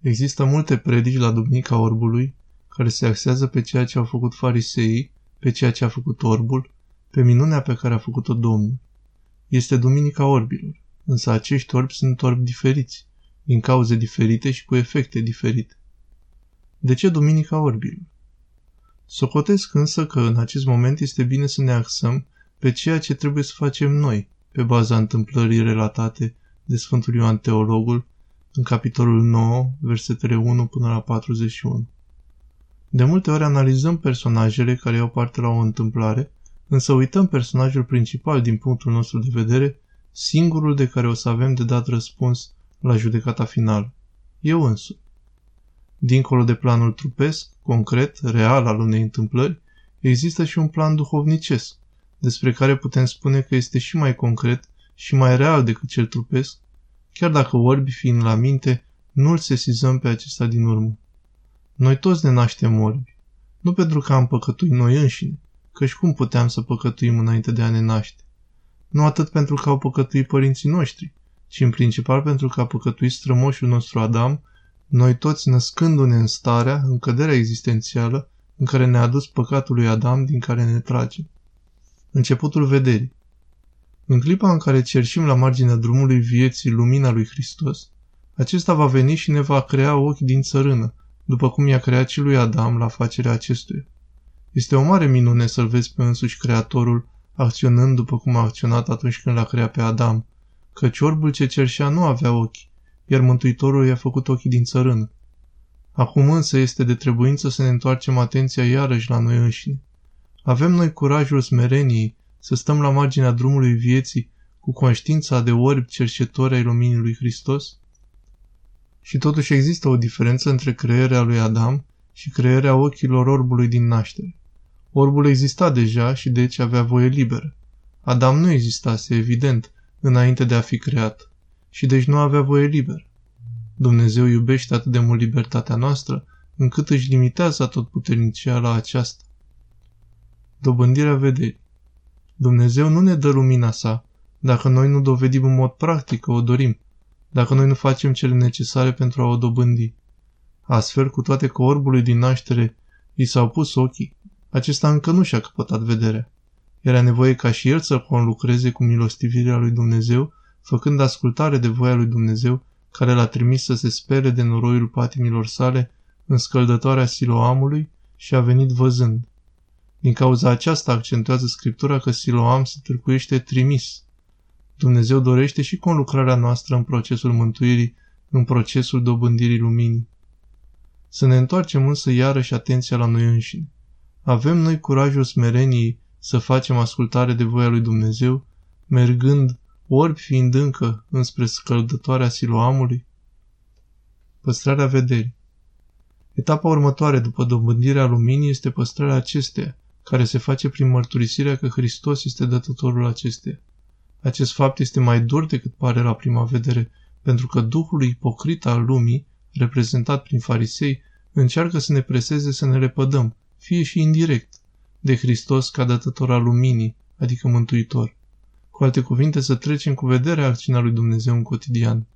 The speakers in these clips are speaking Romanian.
Există multe predici la Duminica Orbului care se axează pe ceea ce au făcut fariseii, pe ceea ce a făcut Orbul, pe minunea pe care a făcut-o Domnul. Este Duminica Orbilor, însă acești orbi sunt orbi diferiți, din cauze diferite și cu efecte diferite. De ce Duminica Orbilor? Socotesc însă că în acest moment este bine să ne axăm pe ceea ce trebuie să facem noi, pe baza întâmplării relatate de Sfântul Ioan Teologul în capitolul 9, versetele 1 până la 41. De multe ori analizăm personajele care iau parte la o întâmplare, însă uităm personajul principal din punctul nostru de vedere, singurul de care o să avem de dat răspuns la judecata finală. Eu însumi. Dincolo de planul trupesc, concret, real al unei întâmplări, există și un plan duhovnicesc, despre care putem spune că este și mai concret și mai real decât cel trupesc, chiar dacă orbi fiind la minte, nu-l sesizăm pe acesta din urmă. Noi toți ne naștem orbi, nu pentru că am păcătuit noi înșine, căci cum puteam să păcătuim înainte de a ne naște? Nu atât pentru că au păcătuit părinții noștri, ci în principal pentru că a păcătuit strămoșul nostru Adam, noi toți născându-ne în starea, în căderea existențială, în care ne-a adus păcatul lui Adam din care ne trage. Începutul vederii. În clipa în care cerșim la marginea drumului vieții lumina lui Hristos, acesta va veni și ne va crea ochi din țărână, după cum i-a creat și lui Adam la facerea acestuia. Este o mare minune să-l vezi pe însuși Creatorul acționând după cum a acționat atunci când l-a creat pe Adam, căci orbul ce cerșea nu avea ochi, iar Mântuitorul i-a făcut ochii din țărână. Acum însă este de trebuință să ne întoarcem atenția iarăși la noi înșine. Avem noi curajul smereniei să stăm la marginea drumului vieții cu conștiința de orbi cercetori ai luminii lui Hristos? Și totuși există o diferență între crearea lui Adam și crearea ochilor orbului din naștere. Orbul exista deja și deci avea voie liberă. Adam nu existase, evident, înainte de a fi creat și deci nu avea voie liberă. Dumnezeu iubește atât de mult libertatea noastră, încât își limitează tot puternicia la aceasta. Dobândirea vederii Dumnezeu nu ne dă lumina sa, dacă noi nu dovedim în mod practic că o dorim, dacă noi nu facem cele necesare pentru a o dobândi. Astfel, cu toate că orbului din naștere i s-au pus ochii, acesta încă nu și-a căpătat vederea. Era nevoie ca și el să conlucreze cu milostivirea lui Dumnezeu, făcând ascultare de voia lui Dumnezeu, care l-a trimis să se spere de noroiul patimilor sale în scăldătoarea Siloamului și a venit văzând. Din cauza aceasta accentuează Scriptura că Siloam se târcuiește trimis. Dumnezeu dorește și conlucrarea noastră în procesul mântuirii, în procesul dobândirii luminii. Să ne întoarcem însă iarăși atenția la noi înșine. Avem noi curajul smereniei să facem ascultare de voia lui Dumnezeu, mergând, orbi fiind încă, înspre scăldătoarea siloamului? Păstrarea vederii Etapa următoare după dobândirea luminii este păstrarea acesteia, care se face prin mărturisirea că Hristos este dătătorul acesteia. Acest fapt este mai dur decât pare la prima vedere, pentru că duhul ipocrit al lumii, reprezentat prin farisei, încearcă să ne preseze să ne lepădăm, fie și indirect, de Hristos ca dătător al luminii, adică mântuitor. Cu alte cuvinte, să trecem cu vederea acțiunea lui Dumnezeu în cotidian.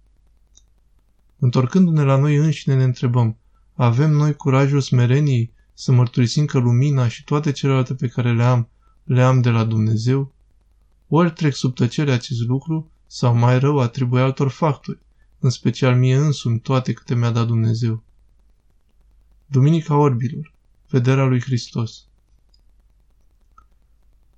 Întorcându-ne la noi înșine, ne întrebăm, avem noi curajul smereniei să mărturisim că lumina și toate celelalte pe care le am, le am de la Dumnezeu? Ori trec sub tăcere acest lucru, sau mai rău atribui altor factori, în special mie însumi toate câte mi-a dat Dumnezeu. Duminica Orbilor Vederea lui Hristos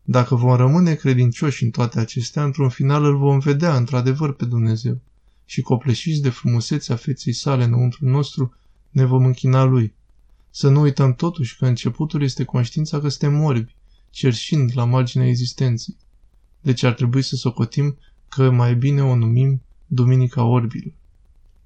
Dacă vom rămâne credincioși în toate acestea, într-un final îl vom vedea într-adevăr pe Dumnezeu și copleșiți de frumusețea feței sale înăuntru nostru, ne vom închina lui. Să nu uităm totuși că începutul este conștiința că suntem morbi, cerșind la marginea existenței. Deci ar trebui să socotim că mai bine o numim Duminica Orbilor.